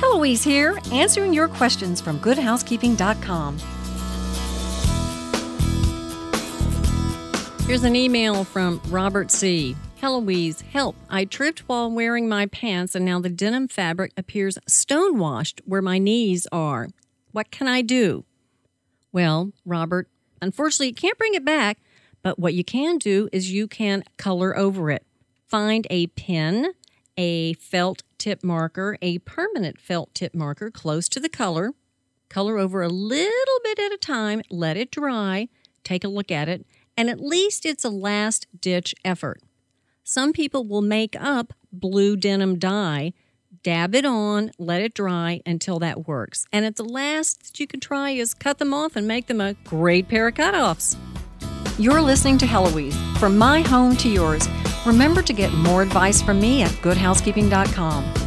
Heloise here, answering your questions from goodhousekeeping.com. Here's an email from Robert C. Heloise, help. I tripped while wearing my pants and now the denim fabric appears stonewashed where my knees are. What can I do? Well, Robert, unfortunately, you can't bring it back, but what you can do is you can color over it. Find a pen, a felt tip marker, a permanent felt tip marker close to the color. Color over a little bit at a time, let it dry, take a look at it, and at least it's a last ditch effort. Some people will make up blue denim dye, dab it on, let it dry until that works. And at the last that you can try is cut them off and make them a great pair of cutoffs. You're listening to Heloise. From my home to yours, remember to get more advice from me at goodhousekeeping.com.